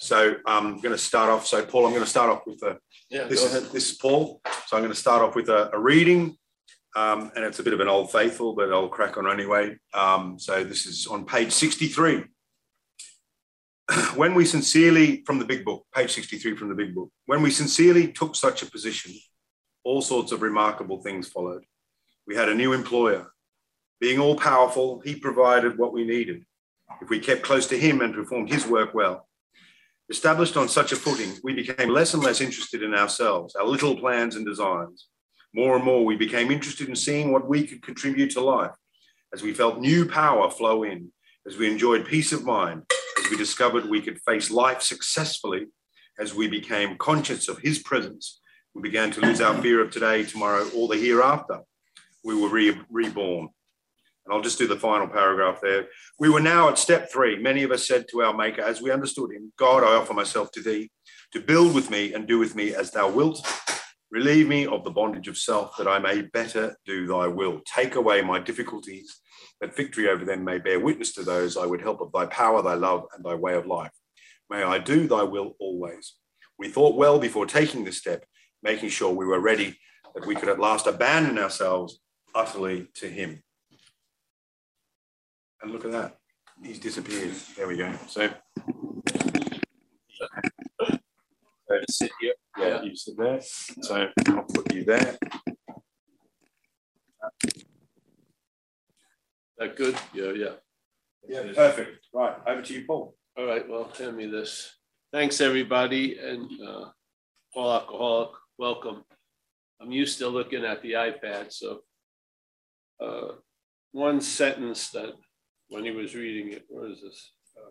So I'm going to start off. So Paul, I'm going to start off with a. Yeah, This is ahead. this is Paul. So I'm going to start off with a, a reading, um, and it's a bit of an old faithful, but I'll crack on anyway. Um, so this is on page 63. When we sincerely, from the big book, page 63 from the big book, when we sincerely took such a position, all sorts of remarkable things followed. We had a new employer. Being all powerful, he provided what we needed. If we kept close to him and performed his work well, Established on such a footing, we became less and less interested in ourselves, our little plans and designs. More and more, we became interested in seeing what we could contribute to life as we felt new power flow in, as we enjoyed peace of mind, as we discovered we could face life successfully, as we became conscious of His presence. We began to lose our fear of today, tomorrow, or the hereafter. We were re- reborn. And I'll just do the final paragraph there. We were now at step three. Many of us said to our Maker, as we understood him, God, I offer myself to thee to build with me and do with me as thou wilt. Relieve me of the bondage of self that I may better do thy will. Take away my difficulties, that victory over them may bear witness to those I would help of thy power, thy love, and thy way of life. May I do thy will always. We thought well before taking this step, making sure we were ready, that we could at last abandon ourselves utterly to him. And look at that. He's disappeared. There we go. So, to sit here. yeah, you sit there. So I'll put you there. That good? Yeah, yeah. Yeah, perfect. Right, over to you, Paul. All right, well, hand me this. Thanks, everybody, and uh, Paul Alcoholic, welcome. I'm used to looking at the iPad, so uh, one sentence that when he was reading it, where is this? Uh,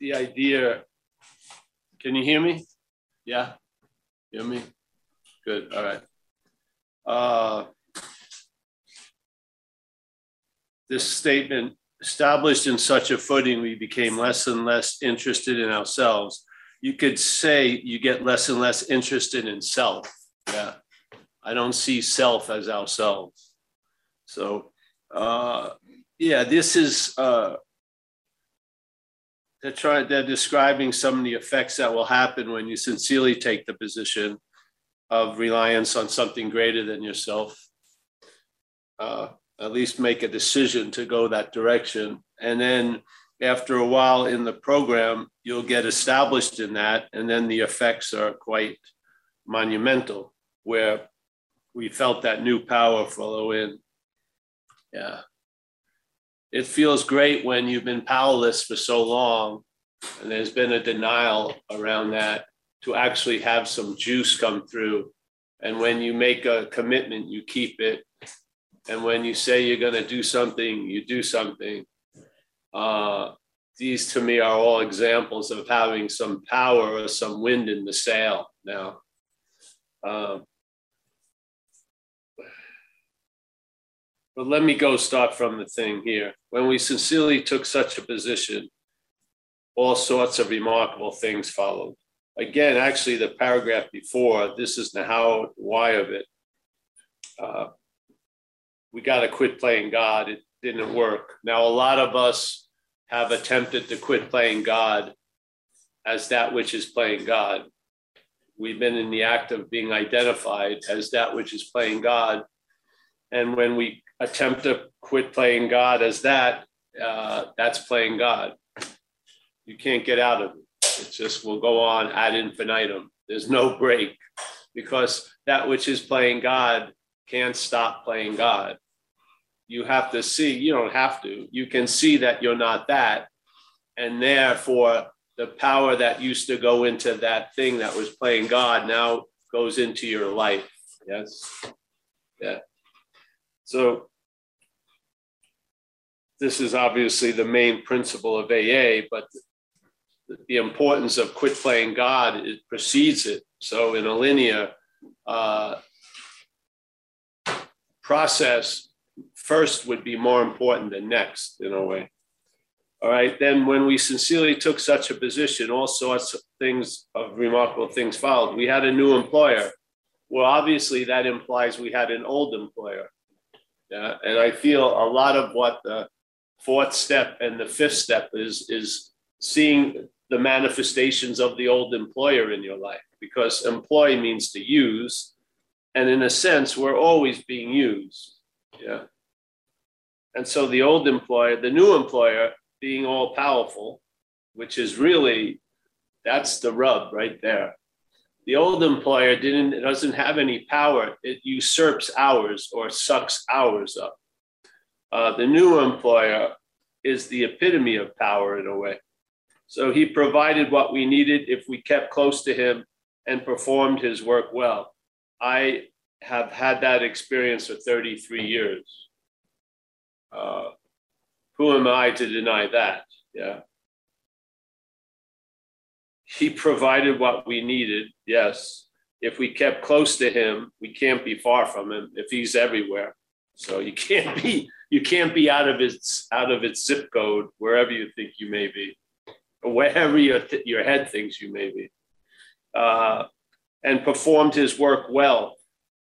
the idea. Can you hear me? Yeah, hear me? Good. All right. Uh, this statement established in such a footing, we became less and less interested in ourselves. You could say you get less and less interested in self. Yeah. I don't see self as ourselves. So, uh, yeah, this is, uh, they're trying, they're describing some of the effects that will happen when you sincerely take the position of reliance on something greater than yourself. Uh, at least make a decision to go that direction. And then after a while in the program, you'll get established in that. And then the effects are quite monumental, where we felt that new power flow in. Yeah. It feels great when you've been powerless for so long and there's been a denial around that to actually have some juice come through. And when you make a commitment, you keep it and when you say you're going to do something, you do something. Uh, these to me are all examples of having some power or some wind in the sail now. Um, but let me go start from the thing here. When we sincerely took such a position, all sorts of remarkable things followed. Again, actually, the paragraph before, this is the how, why of it. Uh, we got to quit playing God. It didn't work. Now, a lot of us have attempted to quit playing God as that which is playing God. We've been in the act of being identified as that which is playing God. And when we attempt to quit playing God as that, uh, that's playing God. You can't get out of it. It just will go on ad infinitum. There's no break because that which is playing God can't stop playing God. You have to see, you don't have to, you can see that you're not that. And therefore, the power that used to go into that thing that was playing God now goes into your life. Yes. Yeah. So, this is obviously the main principle of AA, but the importance of quit playing God it precedes it. So, in a linear, uh, process first would be more important than next in a way. All right, then when we sincerely took such a position, all sorts of things of remarkable things followed. We had a new employer. Well, obviously that implies we had an old employer. Yeah, and I feel a lot of what the fourth step and the fifth step is is seeing the manifestations of the old employer in your life because employ means to use and in a sense we're always being used. Yeah. And so the old employer the new employer being all powerful which is really that's the rub right there. The old employer didn't doesn't have any power. It usurps ours or sucks ours up uh, the new employer is the epitome of power in a way. So he provided what we needed if we kept close to him and performed his work well. I have had that experience for 33 years. Uh, who am I to deny that? Yeah. He provided what we needed, yes. If we kept close to him, we can't be far from him if he's everywhere. So you can't be you can't be out of its out of its zip code wherever you think you may be, or wherever your th- your head thinks you may be, uh, and performed his work well.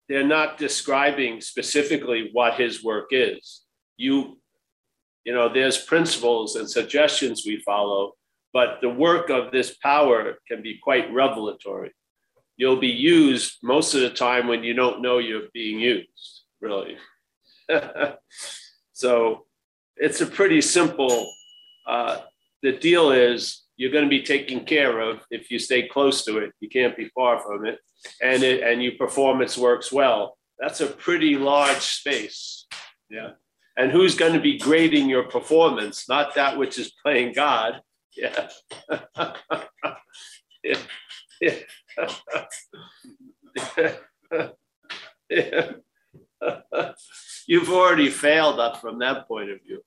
They're not describing specifically what his work is. You, you know, there's principles and suggestions we follow, but the work of this power can be quite revelatory. You'll be used most of the time when you don't know you're being used, really. so it's a pretty simple. Uh, the deal is you're going to be taken care of if you stay close to it. You can't be far from it, and it and you perform its works well. That's a pretty large space. Yeah. And who's going to be grading your performance? Not that which is playing God. Yeah. yeah. yeah. yeah. you've already failed up from that point of view.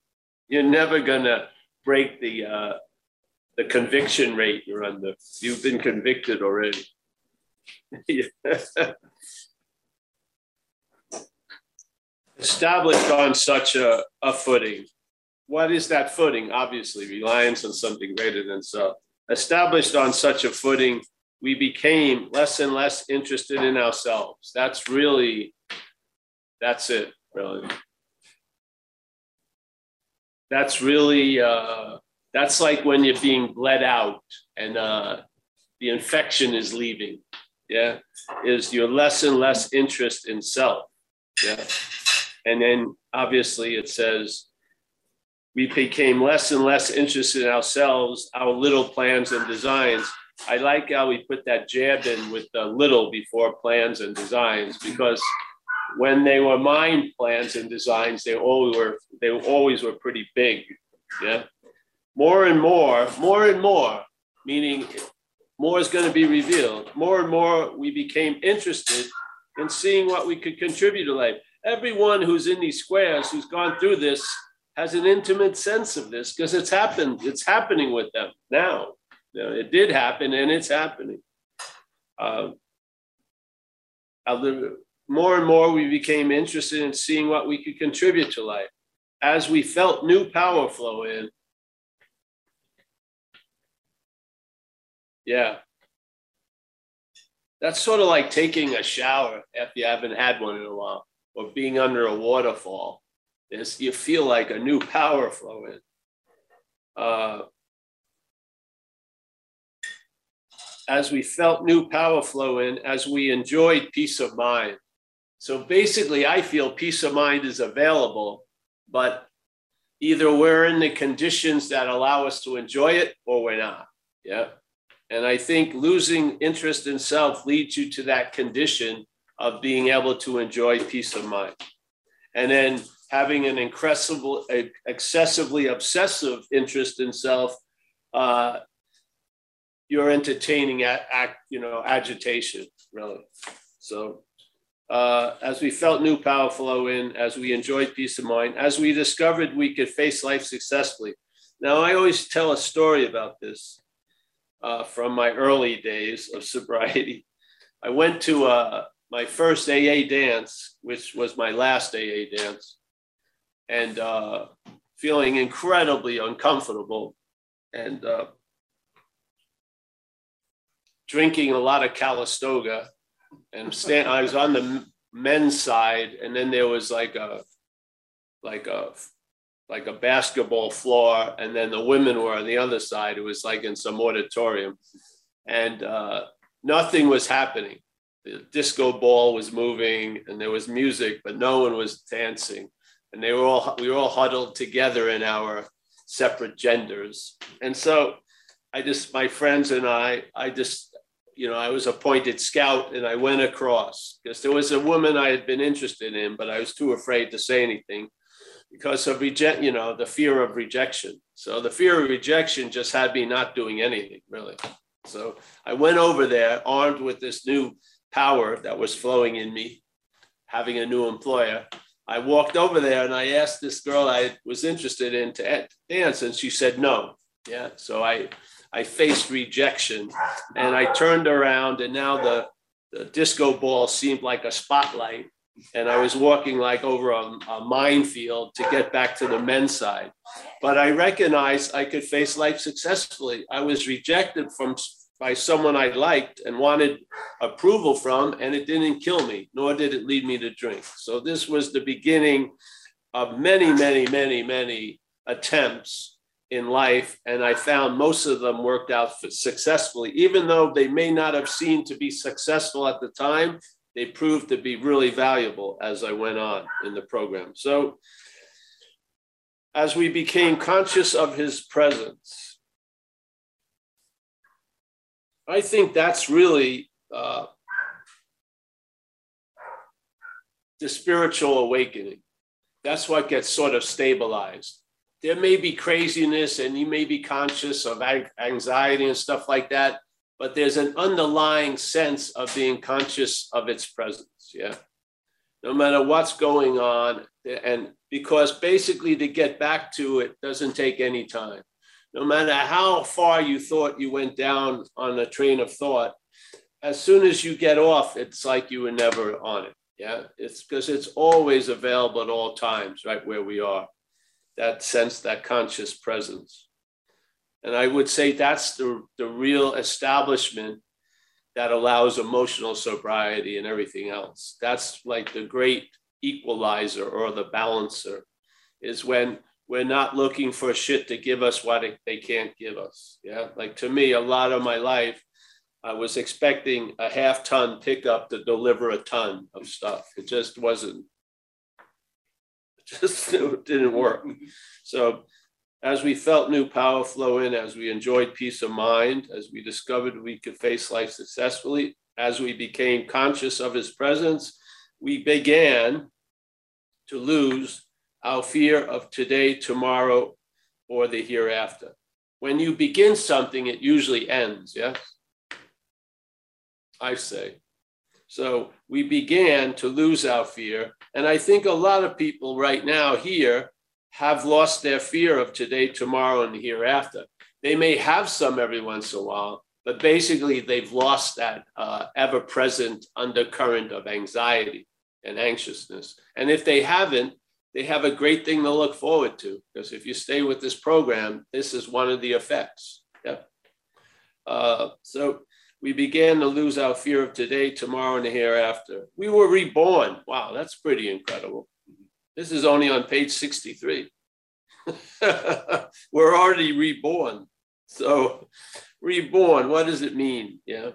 You're never gonna break the uh, the conviction rate you're under. You've been convicted already. Established on such a, a footing. What is that footing? Obviously, reliance on something greater than self. Established on such a footing, we became less and less interested in ourselves. That's really, that's it really. That's really uh, that's like when you're being bled out and uh, the infection is leaving. Yeah, is your less and less interest in self. Yeah, and then obviously it says we became less and less interested in ourselves, our little plans and designs. I like how we put that jab in with the little before plans and designs because when they were mine plans and designs, they always were they always were pretty big. Yeah. More and more, more and more, meaning more is going to be revealed. More and more we became interested in seeing what we could contribute to life. Everyone who's in these squares who's gone through this has an intimate sense of this because it's happened. It's happening with them now. You know, it did happen and it's happening. Uh, more and more we became interested in seeing what we could contribute to life. As we felt new power flow in, yeah. That's sort of like taking a shower after you haven't had one in a while, or being under a waterfall. There's, you feel like a new power flow in. Uh, as we felt new power flow in, as we enjoyed peace of mind, so basically, I feel peace of mind is available, but either we're in the conditions that allow us to enjoy it or we're not. Yeah. And I think losing interest in self leads you to that condition of being able to enjoy peace of mind. And then having an incredible, excessively obsessive interest in self, uh, you're entertaining at you know, agitation, really. So uh, as we felt new power flow in, as we enjoyed peace of mind, as we discovered we could face life successfully. Now, I always tell a story about this uh, from my early days of sobriety. I went to uh, my first AA dance, which was my last AA dance, and uh, feeling incredibly uncomfortable and uh, drinking a lot of Calistoga and stand, I was on the men's side, and then there was like a like a like a basketball floor, and then the women were on the other side. It was like in some auditorium, and uh, nothing was happening. The disco ball was moving, and there was music, but no one was dancing. And they were all we were all huddled together in our separate genders. And so, I just my friends and I, I just you know, I was appointed scout and I went across because there was a woman I had been interested in, but I was too afraid to say anything because of reject, you know, the fear of rejection. So the fear of rejection just had me not doing anything really. So I went over there armed with this new power that was flowing in me, having a new employer. I walked over there and I asked this girl I was interested in to dance, and she said no. Yeah. So I I faced rejection and I turned around and now the, the disco ball seemed like a spotlight and I was walking like over a, a, minefield to get back to the men's side. But I recognized I could face life successfully. I was rejected from by someone I liked and wanted approval from, and it didn't kill me, nor did it lead me to drink. So this was the beginning of many, many, many, many attempts in life, and I found most of them worked out successfully. Even though they may not have seemed to be successful at the time, they proved to be really valuable as I went on in the program. So, as we became conscious of his presence, I think that's really uh, the spiritual awakening. That's what gets sort of stabilized there may be craziness and you may be conscious of anxiety and stuff like that, but there's an underlying sense of being conscious of its presence. Yeah. No matter what's going on. And because basically to get back to it doesn't take any time. No matter how far you thought you went down on a train of thought, as soon as you get off, it's like you were never on it. Yeah. It's because it's always available at all times, right where we are that sense, that conscious presence. And I would say that's the, the real establishment that allows emotional sobriety and everything else. That's like the great equalizer or the balancer, is when we're not looking for shit to give us what they can't give us. Yeah. Like to me, a lot of my life, I was expecting a half ton pickup to deliver a ton of stuff. It just wasn't just didn't work. So as we felt new power flow in, as we enjoyed peace of mind, as we discovered we could face life successfully, as we became conscious of his presence, we began to lose our fear of today, tomorrow, or the hereafter. When you begin something, it usually ends, yes? I say. So we began to lose our fear and I think a lot of people right now here have lost their fear of today, tomorrow, and hereafter. They may have some every once in a while, but basically they've lost that uh, ever present undercurrent of anxiety and anxiousness. And if they haven't, they have a great thing to look forward to because if you stay with this program, this is one of the effects. Yeah. Uh, so we began to lose our fear of today, tomorrow, and the hereafter. We were reborn. Wow, that's pretty incredible. This is only on page 63. we're already reborn. So, reborn, what does it mean? Yeah.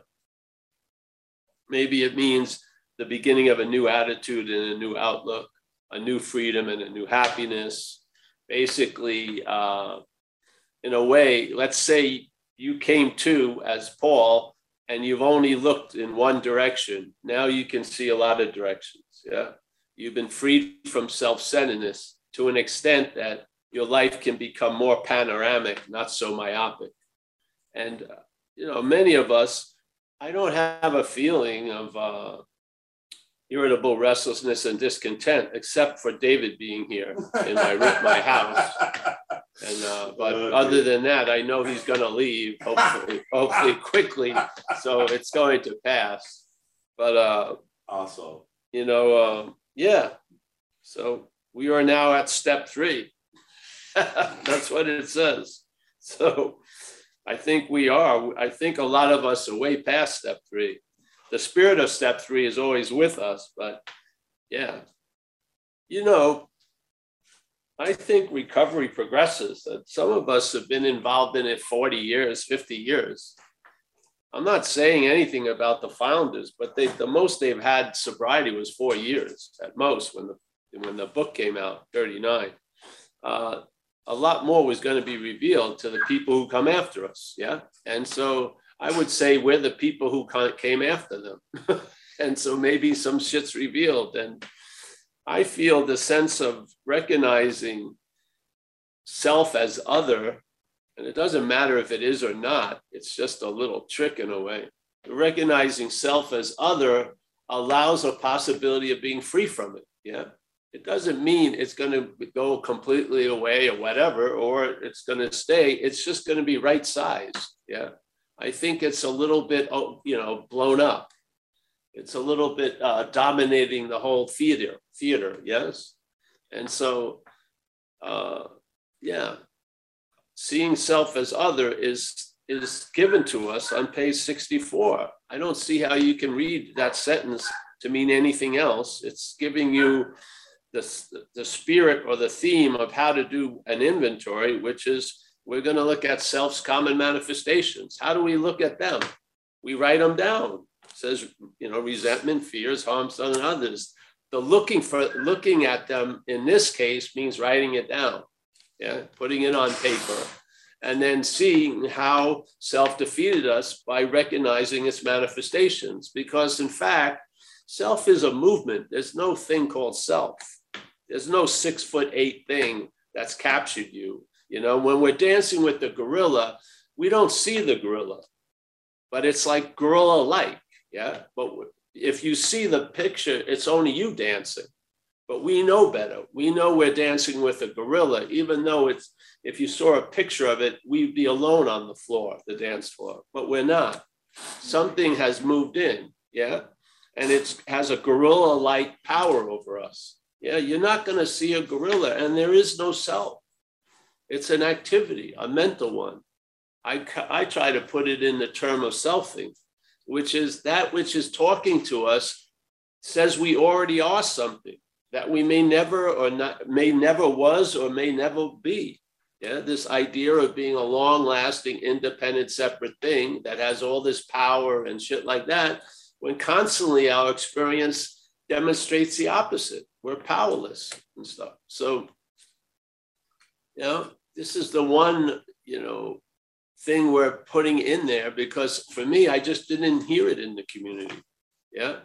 Maybe it means the beginning of a new attitude and a new outlook, a new freedom and a new happiness. Basically, uh, in a way, let's say you came to as Paul and you've only looked in one direction, now you can see a lot of directions. Yeah. You've been freed from self centeredness to an extent that your life can become more panoramic, not so myopic. And, uh, you know, many of us, I don't have a feeling of uh, irritable restlessness and discontent, except for David being here in my, my house. And uh, but okay. other than that, I know he's going to leave hopefully, hopefully quickly. So it's going to pass. But uh, awesome. You know, uh, yeah. So we are now at step three. That's what it says. So I think we are. I think a lot of us are way past step three. The spirit of step three is always with us, but yeah, you know, I think recovery progresses. That Some of us have been involved in it 40 years, 50 years. I'm not saying anything about the founders, but they, the most they've had sobriety was four years at most when the when the book came out, 39. Uh, a lot more was going to be revealed to the people who come after us. Yeah. And so I would say we're the people who came after them. and so maybe some shit's revealed. And I feel the sense of recognizing self as other and it doesn't matter if it is or not, it's just a little trick in a way. Recognizing self as other allows a possibility of being free from it. Yeah. It doesn't mean it's going to go completely away or whatever, or it's going to stay. It's just going to be right size. Yeah. I think it's a little bit, oh, you know, blown up. It's a little bit uh, dominating the whole theater. Theater, yes. And so, uh, yeah, seeing self as other is is given to us on page 64. I don't see how you can read that sentence to mean anything else. It's giving you the, the spirit or the theme of how to do an inventory, which is we're going to look at self's common manifestations. How do we look at them? We write them down. Says, you know, resentment, fears, harms to others. The looking for looking at them in this case means writing it down yeah, putting it on paper, and then seeing how self defeated us by recognizing its manifestations. Because in fact, self is a movement. There's no thing called self. There's no six foot eight thing that's captured you. You know, when we're dancing with the gorilla, we don't see the gorilla, but it's like gorilla like. Yeah. But if you see the picture, it's only you dancing but we know better. We know we're dancing with a gorilla, even though it's, if you saw a picture of it, we'd be alone on the floor, the dance floor, but we're not. Something has moved in, yeah? And it has a gorilla like power over us. Yeah, you're not going to see a gorilla, and there is no self. It's an activity, a mental one. I, I try to put it in the term of selfing, which is that which is talking to us says we already are something that we may never or not may never was or may never be. Yeah, this idea of being a long-lasting, independent, separate thing that has all this power and shit like that, when constantly our experience demonstrates the opposite. We're powerless and stuff. So, you know, this is the one, you know, thing we're putting in there because for me, I just didn't hear it in the community. Yeah.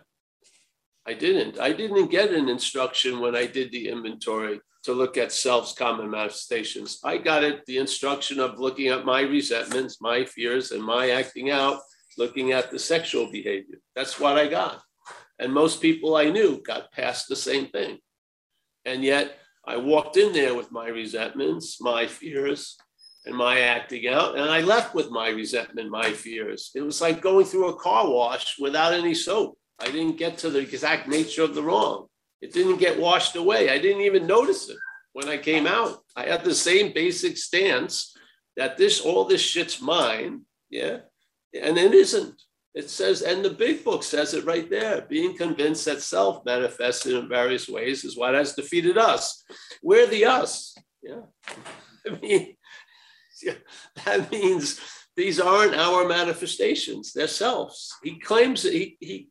I didn't. I didn't get an instruction when I did the inventory to look at self's common manifestations. I got it the instruction of looking at my resentments, my fears, and my acting out, looking at the sexual behavior. That's what I got. And most people I knew got past the same thing. And yet I walked in there with my resentments, my fears, and my acting out, and I left with my resentment, my fears. It was like going through a car wash without any soap. I didn't get to the exact nature of the wrong. It didn't get washed away. I didn't even notice it when I came out. I had the same basic stance that this, all this shit's mine. Yeah. And it isn't. It says, and the big book says it right there being convinced that self manifested in various ways is what has defeated us. We're the us. Yeah. I mean, that means these aren't our manifestations, they're selves. He claims that he, he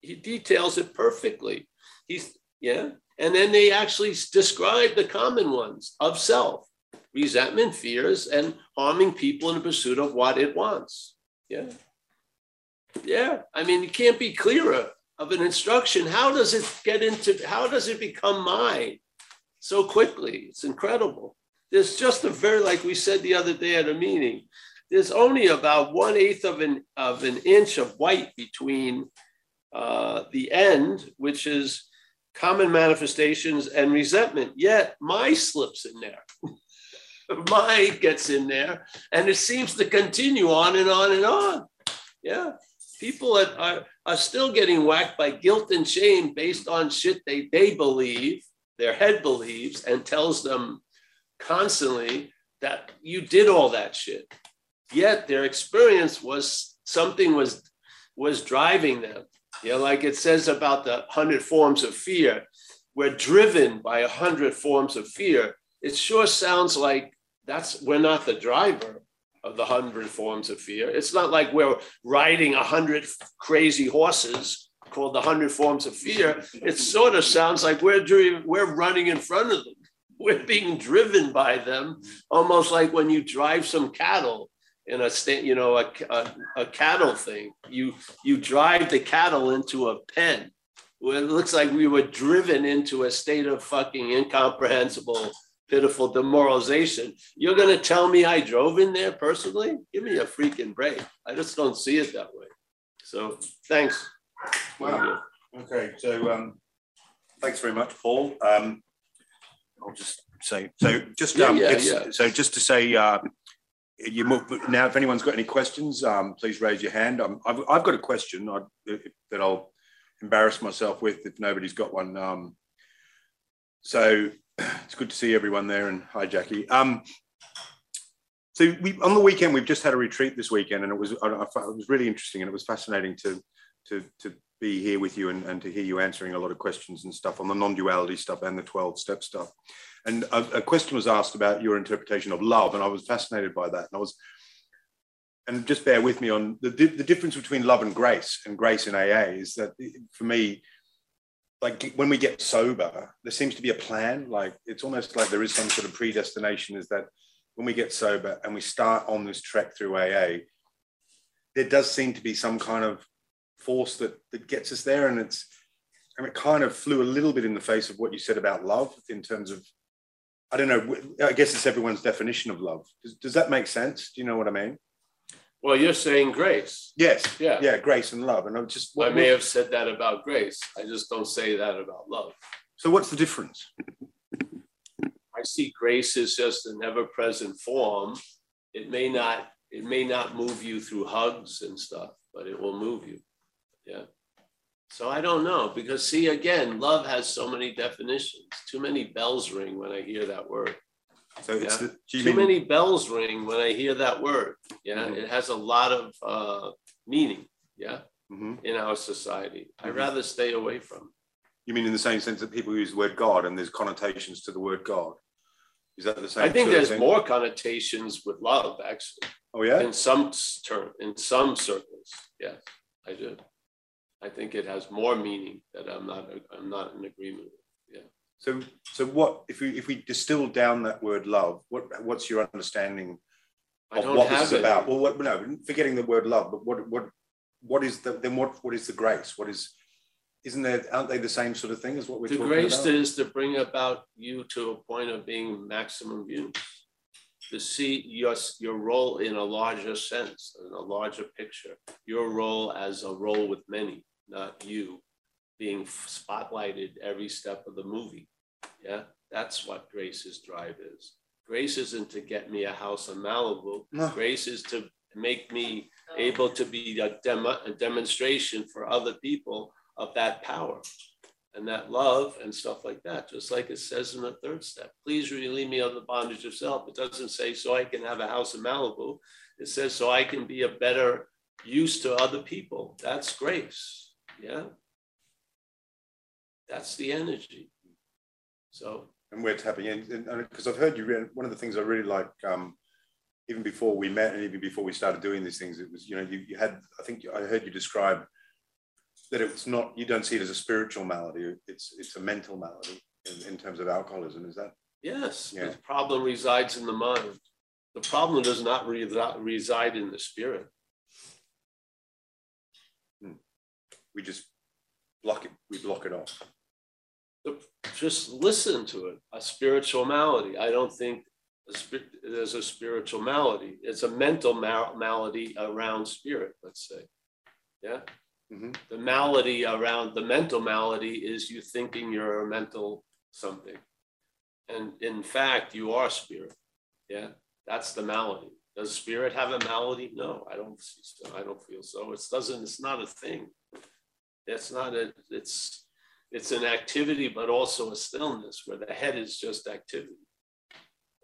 he details it perfectly. He's yeah, and then they actually describe the common ones of self, resentment, fears, and harming people in the pursuit of what it wants. Yeah, yeah. I mean, it can't be clearer of an instruction. How does it get into? How does it become mine so quickly? It's incredible. There's just a very, like we said the other day at a meeting. There's only about one eighth of an of an inch of white between uh, the end, which is common manifestations and resentment. Yet my slips in there. my gets in there, and it seems to continue on and on and on. Yeah. People are, are, are still getting whacked by guilt and shame based on shit they, they believe, their head believes, and tells them constantly that you did all that shit. Yet their experience was something was was driving them you know, like it says about the hundred forms of fear, we're driven by a hundred forms of fear. it sure sounds like that's we're not the driver of the hundred forms of fear. It's not like we're riding a hundred crazy horses called the hundred forms of fear. It sort of sounds like we're doing, we're running in front of them. We're being driven by them, almost like when you drive some cattle in a state, you know, a, a, a cattle thing. You you drive the cattle into a pen. It looks like we were driven into a state of fucking incomprehensible pitiful demoralization. You're to tell me I drove in there personally? Give me a freaking break. I just don't see it that way. So thanks. Wow. Okay. So um, thanks very much, Paul. Um, I'll just say so. Just um, yeah, yeah, yeah. so just to say. Uh, you now, if anyone's got any questions, um, please raise your hand. Um, I've, I've got a question I, that I'll embarrass myself with if nobody's got one. Um, so it's good to see everyone there, and hi, Jackie. Um, so we on the weekend we've just had a retreat this weekend, and it was it was really interesting, and it was fascinating to to to be here with you and, and to hear you answering a lot of questions and stuff on the non-duality stuff and the 12 step stuff. And a, a question was asked about your interpretation of love, and I was fascinated by that. And I was and just bear with me on the, the difference between love and grace and grace in AA is that for me, like when we get sober, there seems to be a plan. Like it's almost like there is some sort of predestination. Is that when we get sober and we start on this trek through AA, there does seem to be some kind of force that that gets us there, and it's and it kind of flew a little bit in the face of what you said about love in terms of I don't know. I guess it's everyone's definition of love. Does, does that make sense? Do you know what I mean? Well, you're saying grace. Yes. Yeah. Yeah. Grace and love. And I'm just. What, I may have said that about grace. I just don't say that about love. So what's the difference? I see grace as just an ever-present form. It may not. It may not move you through hugs and stuff, but it will move you. Yeah. So I don't know because see again, love has so many definitions. Too many bells ring when I hear that word. So yeah. the, too mean... many bells ring when I hear that word. Yeah, mm-hmm. it has a lot of uh, meaning. Yeah, mm-hmm. in our society, mm-hmm. I'd rather stay away from. You mean in the same sense that people use the word God and there's connotations to the word God? Is that the same? I think there's more connotations with love, actually. Oh yeah. In some term, in some circles, yes, I do. I think it has more meaning that I'm not. I'm not in agreement with. Yeah. So, so what if we if we distill down that word love? What what's your understanding of what this is about? Well, what, no, forgetting the word love, but what what what is the then what what is the grace? What is isn't there aren't they the same sort of thing as what we're the talking grace about? is to bring about you to a point of being maximum use to see your, your role in a larger sense in a larger picture your role as a role with many not you being spotlighted every step of the movie. Yeah, that's what Grace's drive is. Grace isn't to get me a house in Malibu. No. Grace is to make me able to be a, demo, a demonstration for other people of that power and that love and stuff like that, just like it says in the third step. Please relieve me of the bondage of self. It doesn't say so I can have a house in Malibu. It says so I can be a better use to other people. That's grace. Yeah. That's the energy. So. And we're tapping in because I've heard you. One of the things I really like, um, even before we met and even before we started doing these things, it was you know you, you had. I think I heard you describe that it's not. You don't see it as a spiritual malady. It's it's a mental malady in, in terms of alcoholism. Is that? Yes. Yeah. The problem resides in the mind. The problem does not re- reside in the spirit. We just block it. We block it off just listen to it. A spiritual malady. I don't think there's a spiritual malady. It's a mental mal- malady around spirit, let's say. Yeah. Mm-hmm. The malady around the mental malady is you thinking you're a mental something. And in fact, you are spirit. Yeah. That's the malady. Does spirit have a malady? No, I don't see so. I don't feel so. It doesn't, it's not a thing. It's not a, it's it's an activity, but also a stillness where the head is just activity.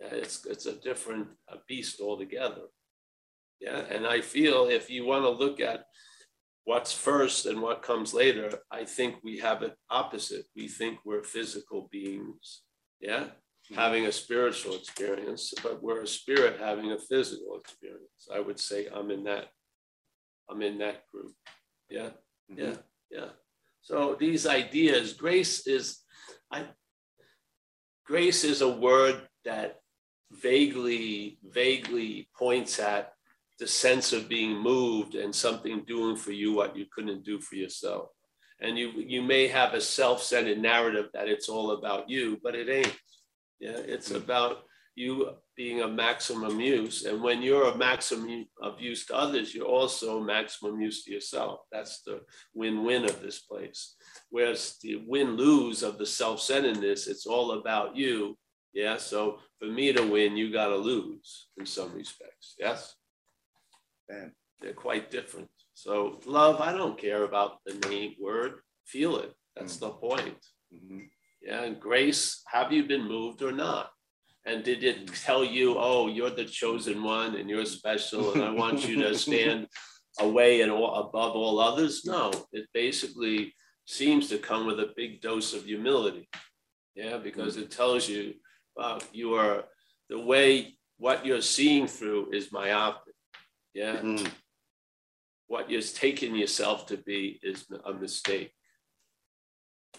Yeah, it's, it's a different a beast altogether. Yeah, and I feel if you want to look at what's first and what comes later, I think we have it opposite. We think we're physical beings. Yeah, having a spiritual experience, but we're a spirit having a physical experience. I would say I'm in that, I'm in that group. Yeah, mm-hmm. yeah, yeah. So these ideas, grace is, I, grace is a word that vaguely, vaguely points at the sense of being moved and something doing for you what you couldn't do for yourself. And you you may have a self-centered narrative that it's all about you, but it ain't. Yeah, it's mm-hmm. about you being a maximum use. And when you're a maximum of use to others, you're also maximum use to yourself. That's the win-win of this place. Whereas the win-lose of the self-centeredness, it's all about you. Yeah. So for me to win, you got to lose in some respects. Yes. And they're quite different. So love, I don't care about the name word, feel it. That's mm-hmm. the point. Mm-hmm. Yeah. And grace, have you been moved or not? And did it tell you, oh, you're the chosen one and you're special and I want you to stand away and all, above all others? No, it basically seems to come with a big dose of humility. Yeah, because it tells you uh, you are the way what you're seeing through is myopic. Yeah. Mm. What you're taking yourself to be is a mistake.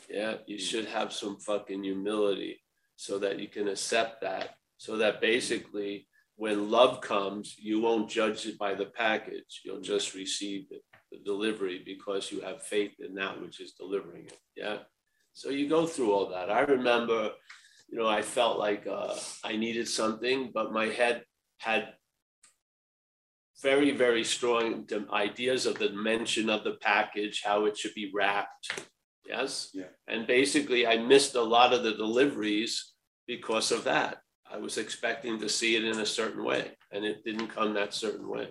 Yeah. You should have some fucking humility so that you can accept that. So that basically, when love comes, you won't judge it by the package. You'll just receive it, the delivery, because you have faith in that which is delivering it. Yeah. So you go through all that. I remember you know, I felt like uh, I needed something, but my head had very, very strong ideas of the dimension of the package, how it should be wrapped. Yes. Yeah. And basically, I missed a lot of the deliveries because of that. I was expecting to see it in a certain way, and it didn't come that certain way.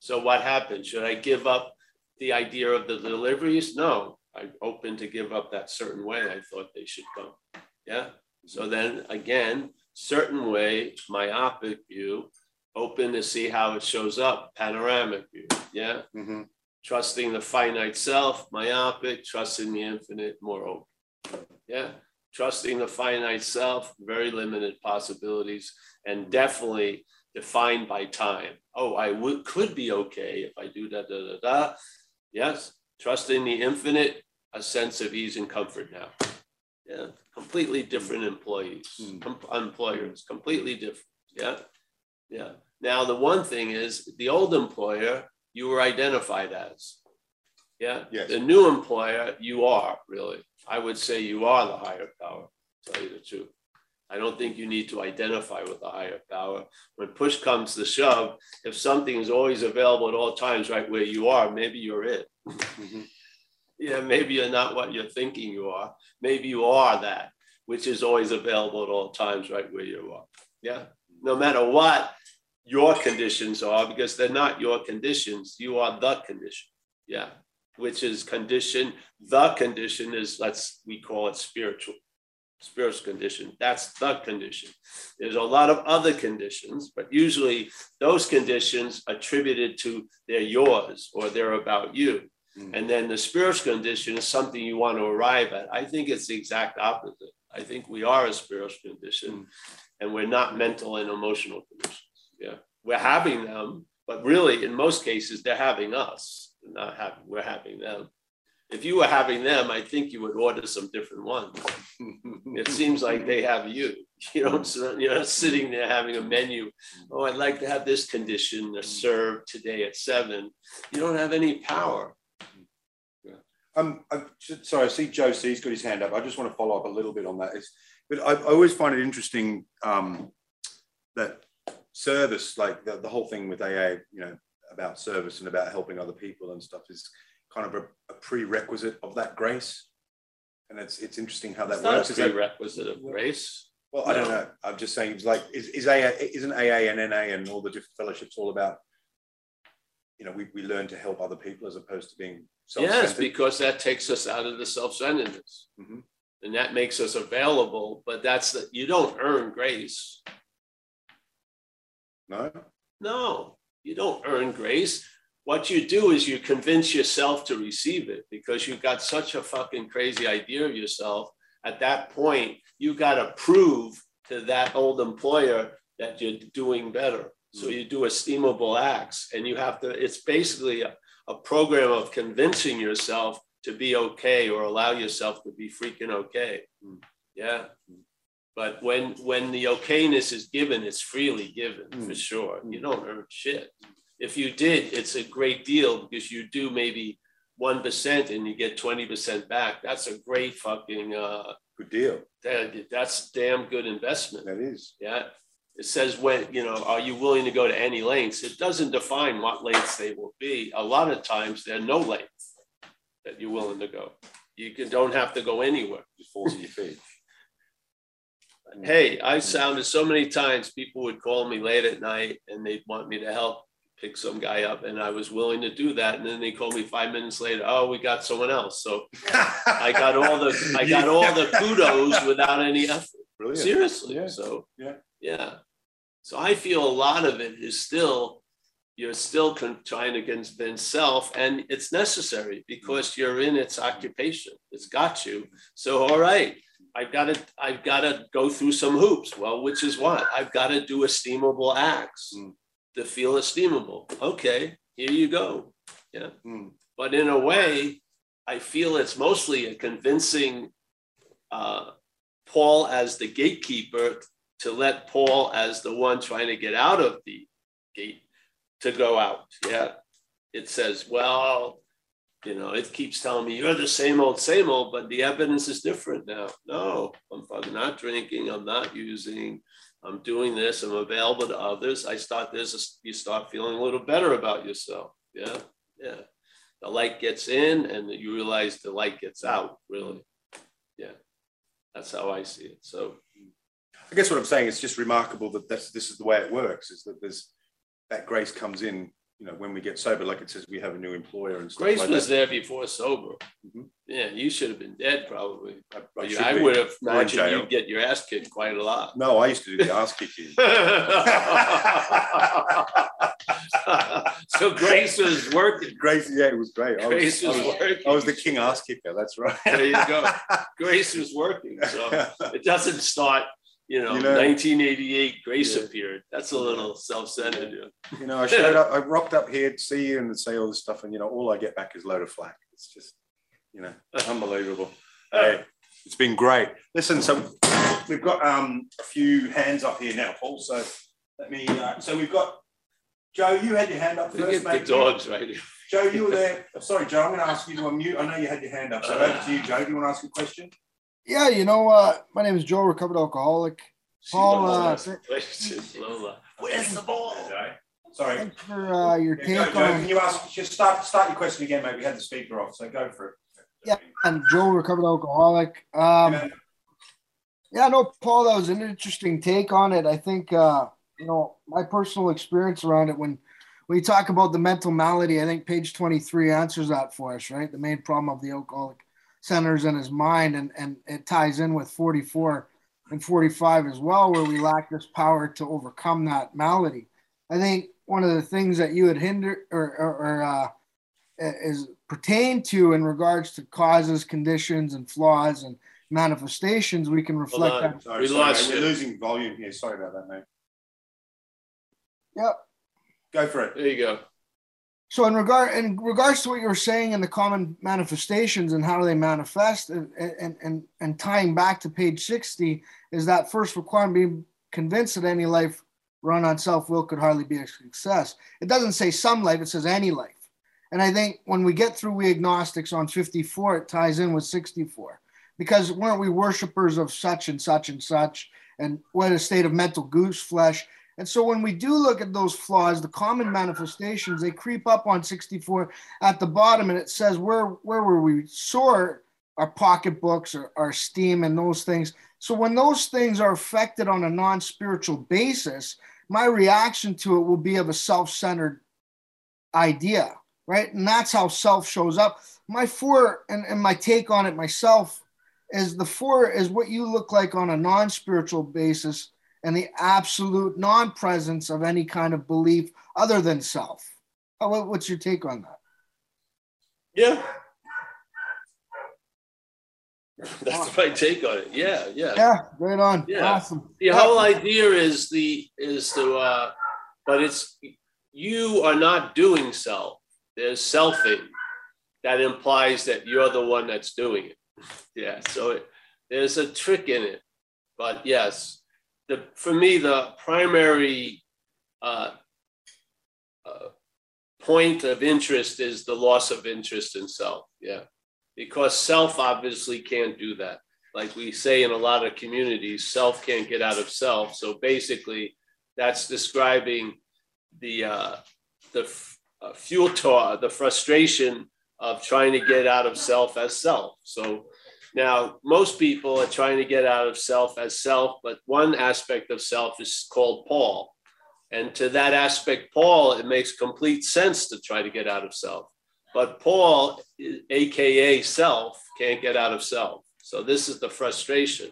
So, what happened? Should I give up the idea of the deliveries? No, I'm open to give up that certain way I thought they should come. Yeah. So then again, certain way, myopic view, open to see how it shows up, panoramic view. Yeah. Mm-hmm. Trusting the finite self, myopic, trusting the infinite, more open. Yeah. Trusting the finite self, very limited possibilities, and definitely defined by time. Oh, I would could be okay if I do da da da da. Yes. Trusting the infinite, a sense of ease and comfort now. Yeah, completely different employees, mm. com- employers, completely different. Yeah, yeah. Now the one thing is the old employer you were identified as. Yeah. Yes. The new employer you are really. I would say you are the higher power. Tell you the truth. I don't think you need to identify with the higher power. When push comes to shove, if something is always available at all times, right where you are, maybe you're it. Mm-hmm yeah, maybe you're not what you're thinking you are. Maybe you are that, which is always available at all times, right where you are. Yeah. No matter what your conditions are, because they're not your conditions, you are the condition. Yeah. Which is condition. The condition is, let's, we call it spiritual spiritual condition. That's the condition. There's a lot of other conditions, but usually those conditions attributed to they're yours or they're about you. Mm. And then the spiritual condition is something you want to arrive at. I think it's the exact opposite. I think we are a spiritual condition mm. and we're not mental and emotional conditions. Yeah. We're having them, but really, in most cases, they're having us. Not having, we're having them. If you were having them, I think you would order some different ones. it seems like they have you. You don't, you're not sitting there having a menu. Oh, I'd like to have this condition served today at seven. You don't have any power. Um, I, sorry, I see Joe C's got his hand up. I just want to follow up a little bit on that. It's, but I, I always find it interesting um, that service, like the, the whole thing with AA, you know, about service and about helping other people and stuff, is kind of a, a prerequisite of that grace. And it's it's interesting how that it's works. Not a prerequisite of grace. Well, I don't know. I'm just saying, it's like, is, is AA, isn't AA and NA and all the different fellowships all about you know, we, we learn to help other people as opposed to being self-centered? Yes, because that takes us out of the self-centeredness. Mm-hmm. And that makes us available, but that's that you don't earn grace. No. No, you don't earn grace. What you do is you convince yourself to receive it because you've got such a fucking crazy idea of yourself. At that point, you got to prove to that old employer that you're doing better. So mm. you do esteemable acts, and you have to. It's basically a, a program of convincing yourself to be okay or allow yourself to be freaking okay. Mm. Yeah. Mm. But when when the okayness is given, it's freely given mm. for sure. You don't earn shit. If you did, it's a great deal because you do maybe one percent and you get twenty percent back. That's a great fucking uh, good deal. That, that's damn good investment. That is. Yeah. It says when you know, are you willing to go to any lengths? It doesn't define what lengths they will be. A lot of times there are no lengths that you're willing to go. You can, don't have to go anywhere. Just falls at your feet. Hey, I sounded so many times people would call me late at night and they'd want me to help pick some guy up, and I was willing to do that. And then they called me five minutes later. Oh, we got someone else. So I got all the I got all the kudos without any effort. Brilliant. Seriously. Yeah. So yeah, yeah. So I feel a lot of it is still you're still con- trying to convince self, and it's necessary because you're in its occupation. It's got you. So all right, I've got to I've got to go through some hoops. Well, which is what I've got to do esteemable acts mm. to feel esteemable. Okay, here you go. Yeah, mm. but in a way, I feel it's mostly a convincing uh, Paul as the gatekeeper to let Paul as the one trying to get out of the gate to go out. Yeah, it says, well, you know, it keeps telling me you're the same old, same old, but the evidence is different now. No, I'm not drinking. I'm not using. I'm doing this. I'm available to others. I start this. You start feeling a little better about yourself. Yeah, yeah. The light gets in, and you realize the light gets out. Really, yeah. That's how I see it. So, I guess what I'm saying is just remarkable that this, this is the way it works. Is that there's that grace comes in you know, when we get sober, like it says, we have a new employer and stuff. Grace like was that. there before sober. Mm-hmm. Yeah, you should have been dead probably. I, I, I would have imagined you'd get your ass kicked quite a lot. No, I used to do the ass kicking. so Grace was working. Grace, yeah, it was great. Grace was, was, working. I was the king ass kicker. That's right. there you go. Grace was working. So it doesn't start you know, you know 1988 Grace yeah. appeared. That's a little self-centered. Yeah. You know, I showed up, I rocked up here to see you and say all this stuff, and you know, all I get back is a load of flack. It's just, you know, unbelievable. Hey, it's been great. Listen, so we've got um, a few hands up here now, Paul. So let me. Uh, so we've got Joe. You had your hand up first, mate. The dogs, right? Joe, you were there. Sorry, Joe. I'm going to ask you to unmute. I know you had your hand up. So over to you, Joe. Do you want to ask a question? Yeah, you know, uh, my name is Joe, recovered alcoholic. Paul, uh, Where's the ball? Sorry. Thanks for uh, your yeah, take Joe, Joe, on. Can you ask? Just start start your question again, mate. We had the speaker off, so go for it. Yeah, I'm Joe, recovered alcoholic. Um, yeah. yeah, no, Paul, that was an interesting take on it. I think uh, you know my personal experience around it when when you talk about the mental malady. I think page 23 answers that for us, right? The main problem of the alcoholic centers in his mind, and, and it ties in with 44 and 45 as well, where we lack this power to overcome that malady. I think one of the things that you had hindered or, or, or uh, is pertain to in regards to causes, conditions, and flaws and manifestations, we can reflect that. Sorry, we sorry, lost We're losing volume here. Sorry about that, mate. Yep. Go for it. There you go. So in regard in regards to what you were saying in the common manifestations and how they manifest and and and, and tying back to page 60 is that first requirement being convinced that any life run on self-will could hardly be a success. It doesn't say some life, it says any life. And I think when we get through we agnostics on 54, it ties in with 64. Because weren't we worshipers of such and such and such? And what a state of mental goose flesh and so when we do look at those flaws, the common manifestations, they creep up on 64 at the bottom, and it says where where were we sort our pocketbooks or our steam and those things. So when those things are affected on a non-spiritual basis, my reaction to it will be of a self-centered idea, right? And that's how self shows up. My four and, and my take on it myself is the four is what you look like on a non-spiritual basis and the absolute non presence of any kind of belief other than self. What's your take on that? Yeah. That's my take on it. Yeah, yeah. Yeah, right on. Yeah. Awesome. The whole idea is the is to uh but it's you are not doing self. There's selfing that implies that you're the one that's doing it. Yeah, so it, there's a trick in it. But yes, the for me the primary uh, uh, point of interest is the loss of interest in self. Yeah, because self obviously can't do that. Like we say in a lot of communities, self can't get out of self. So basically, that's describing the uh, the uh, fuel tar, the frustration of trying to get out of self as self. So now most people are trying to get out of self as self, but one aspect of self is called Paul. And to that aspect, Paul, it makes complete sense to try to get out of self. But Paul, AKA self, can't get out of self. So this is the frustration.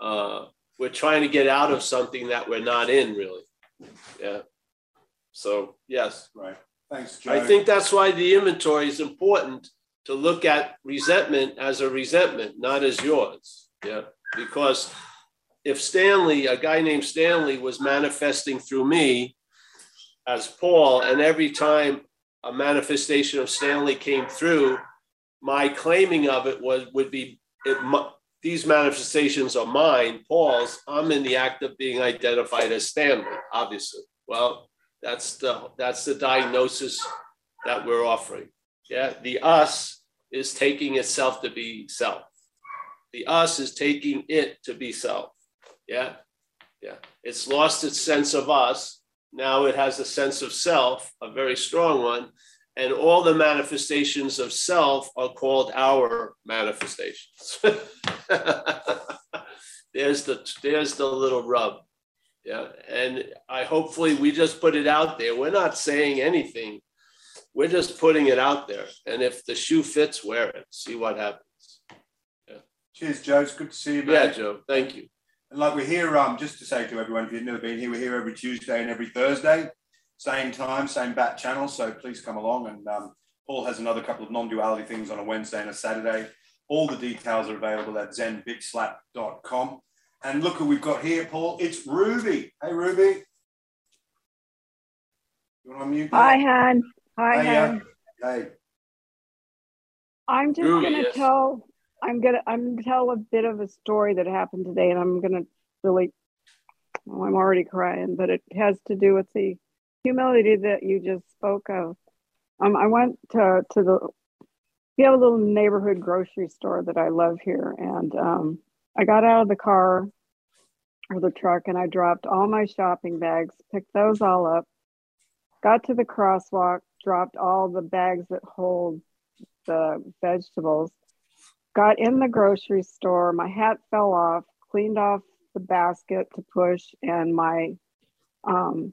Uh, we're trying to get out of something that we're not in, really. Yeah. So, yes. Right. Thanks, Joe. I think that's why the inventory is important to look at resentment as a resentment, not as yours. Yeah. Because if Stanley, a guy named Stanley, was manifesting through me as Paul, and every time a manifestation of Stanley came through, my claiming of it was would be it, these manifestations are mine, Paul's. I'm in the act of being identified as Stanley, obviously. Well, that's the that's the diagnosis that we're offering. Yeah, the us is taking itself to be self. The us is taking it to be self. Yeah, yeah. It's lost its sense of us. Now it has a sense of self, a very strong one, and all the manifestations of self are called our manifestations. there's the there's the little rub. Yeah. And I hopefully we just put it out there. We're not saying anything. We're just putting it out there. And if the shoe fits, wear it. See what happens. Yeah. Cheers, Joe. It's good to see you, man. Yeah, Joe. Thank you. And like we're here, um, just to say to everyone, if you've never been here, we're here every Tuesday and every Thursday, same time, same bat channel. So please come along. And um, Paul has another couple of non-duality things on a Wednesday and a Saturday. All the details are available at zenbigslap.com. And look who we've got here, Paul. It's Ruby. Hey, Ruby. You want to unmute? Hi, Han. Hi, hey, Han. hey. I'm just going to tell. I'm gonna. I'm gonna tell a bit of a story that happened today, and I'm gonna really. Well, I'm already crying, but it has to do with the humility that you just spoke of. Um, I went to to the. We have a little neighborhood grocery store that I love here, and um, I got out of the car or the truck and I dropped all my shopping bags, picked those all up, got to the crosswalk, dropped all the bags that hold the vegetables, got in the grocery store, my hat fell off, cleaned off the basket to push, and my um,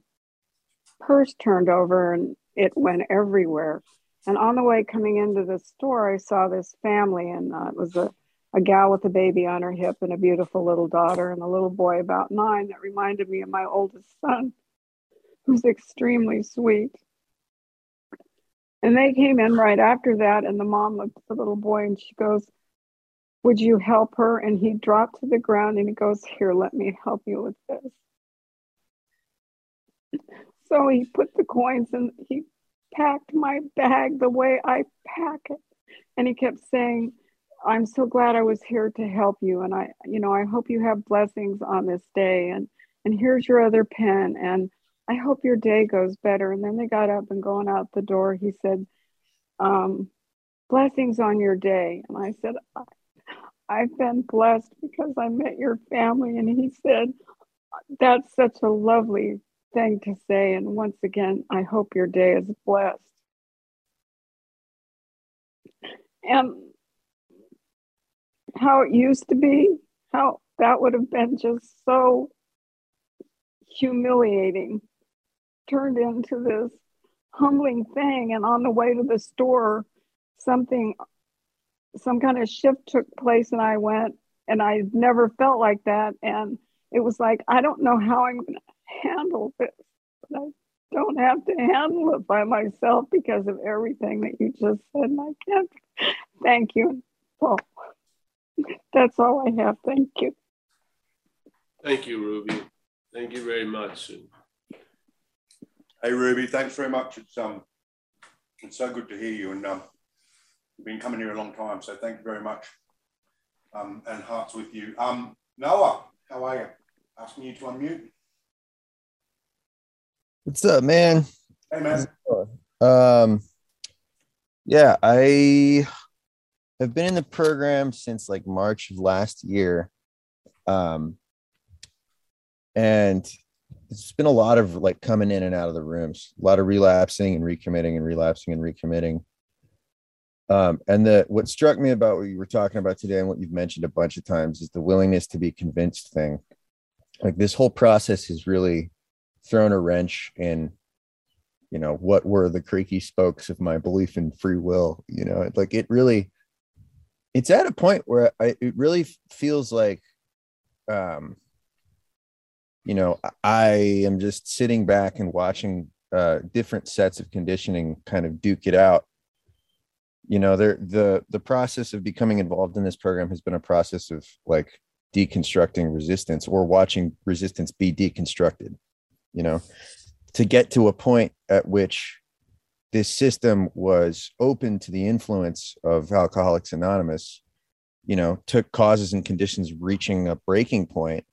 purse turned over and it went everywhere. And on the way coming into the store, I saw this family, and uh, it was a a gal with a baby on her hip and a beautiful little daughter and a little boy about nine that reminded me of my oldest son, who's extremely sweet. And they came in right after that, and the mom looked at the little boy and she goes, Would you help her? And he dropped to the ground and he goes, Here, let me help you with this. So he put the coins and he packed my bag the way I pack it. And he kept saying, I'm so glad I was here to help you. And I, you know, I hope you have blessings on this day. And and here's your other pen. And I hope your day goes better. And then they got up and going out the door. He said, um, blessings on your day. And I said, I've been blessed because I met your family. And he said, that's such a lovely thing to say. And once again, I hope your day is blessed. And how it used to be, how that would have been just so humiliating, turned into this humbling thing. And on the way to the store, something, some kind of shift took place, and I went, and I never felt like that. And it was like, I don't know how I'm going to handle this, but I don't have to handle it by myself because of everything that you just said. And I can't. Thank you, Paul. That's all I have. Thank you. Thank you, Ruby. Thank you very much. Hey, Ruby, thanks very much. It's um, it's so good to hear you, and um, you've been coming here a long time, so thank you very much. Um, and hearts with you. Um, Noah, how are you? Asking you to unmute. What's up, man? Hey, man. Um, yeah, I have been in the program since like March of last year. Um, and it's been a lot of like coming in and out of the rooms, a lot of relapsing and recommitting and relapsing and recommitting. Um, and the what struck me about what you were talking about today and what you've mentioned a bunch of times is the willingness to be convinced thing. Like this whole process has really thrown a wrench in you know what were the creaky spokes of my belief in free will you know like it really it's at a point where I, it really feels like um you know i am just sitting back and watching uh different sets of conditioning kind of duke it out. You know there the the process of becoming involved in this program has been a process of like deconstructing resistance or watching resistance be deconstructed you know to get to a point at which this system was open to the influence of alcoholics anonymous you know took causes and conditions reaching a breaking point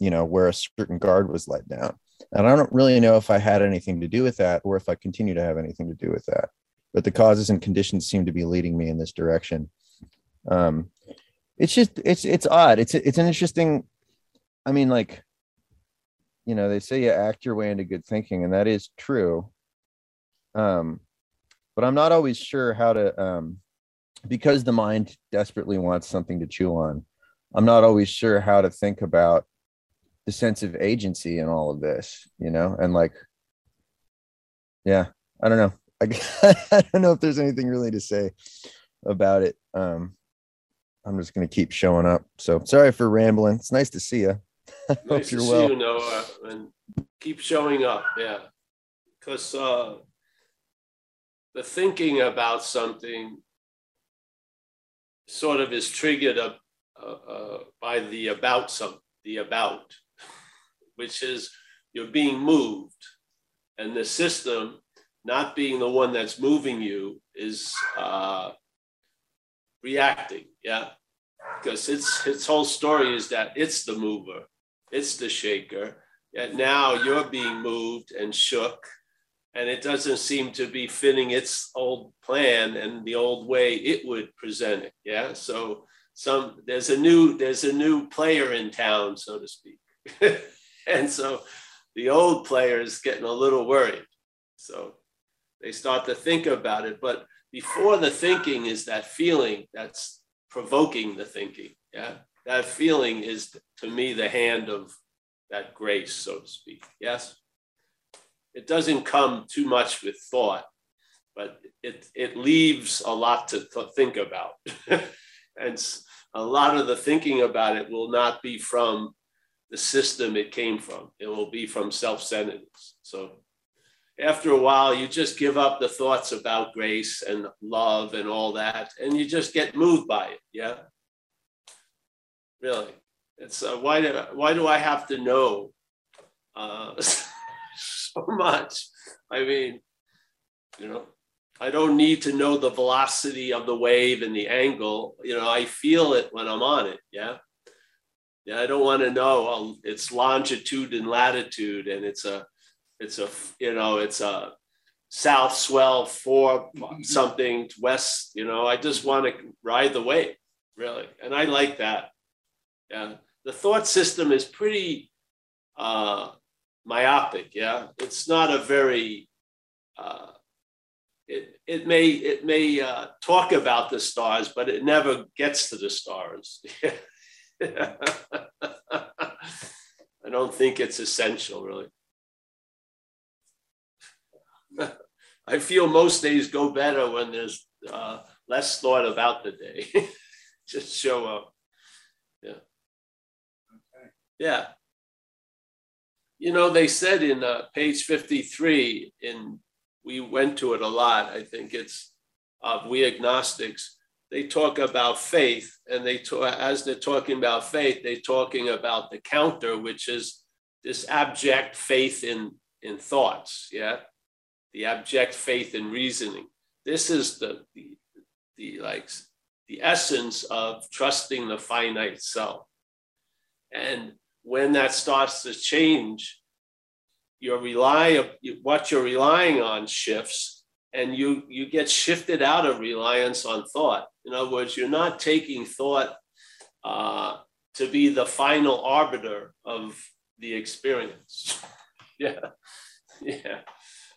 you know where a certain guard was let down. And i don't really know if i had anything to do with that or if i continue to have anything to do with that but the causes and conditions seem to be leading me in this direction. Um it's just it's it's odd. It's it's an interesting i mean like you know they say you act your way into good thinking and that is true. Um but i'm not always sure how to um because the mind desperately wants something to chew on i'm not always sure how to think about the sense of agency in all of this you know? And like yeah i don't know. I, I don't know if there's anything really to say about it. Um i'm just going to keep showing up. So sorry for rambling. It's nice to see you nice to see well. you noah and keep showing up yeah. Because uh the thinking about something sort of is triggered up, uh, uh, by the about some the about, which is you're being moved, and the system not being the one that's moving you is uh, reacting. Yeah, because its its whole story is that it's the mover, it's the shaker. Yet now you're being moved and shook and it doesn't seem to be fitting its old plan and the old way it would present it yeah so some there's a new there's a new player in town so to speak and so the old player is getting a little worried. So they start to think about it but before the thinking is that feeling that's provoking the thinking yeah? That feeling is to me the hand of that grace so to speak yes? It doesn't come too much with thought, but it, it leaves a lot to th- think about. and a lot of the thinking about it will not be from the system it came from, it will be from self centeredness. So after a while, you just give up the thoughts about grace and love and all that, and you just get moved by it. Yeah. Really. It's uh, why, do, why do I have to know? Uh, so much. I mean, you know, I don't need to know the velocity of the wave and the angle. You know, I feel it when I'm on it. Yeah. Yeah. I don't want to know well, it's longitude and latitude and it's a, it's a, you know, it's a south swell for something west, you know, I just want to ride the wave really. And I like that. Yeah. The thought system is pretty, uh, myopic. Yeah, it's not a very. Uh, it it may it may uh, talk about the stars, but it never gets to the stars. I don't think it's essential, really. I feel most days go better when there's uh, less thought about the day. Just show up. Yeah. Okay. Yeah you know, they said in uh, page 53, in we went to it a lot. I think it's uh, we agnostics. They talk about faith, and they talk, as they're talking about faith, they're talking about the counter, which is this abject faith in in thoughts. Yeah, the abject faith in reasoning. This is the the, the like the essence of trusting the finite self. And when that starts to change, your rely what you're relying on shifts, and you you get shifted out of reliance on thought in other words, you're not taking thought uh, to be the final arbiter of the experience. yeah, yeah.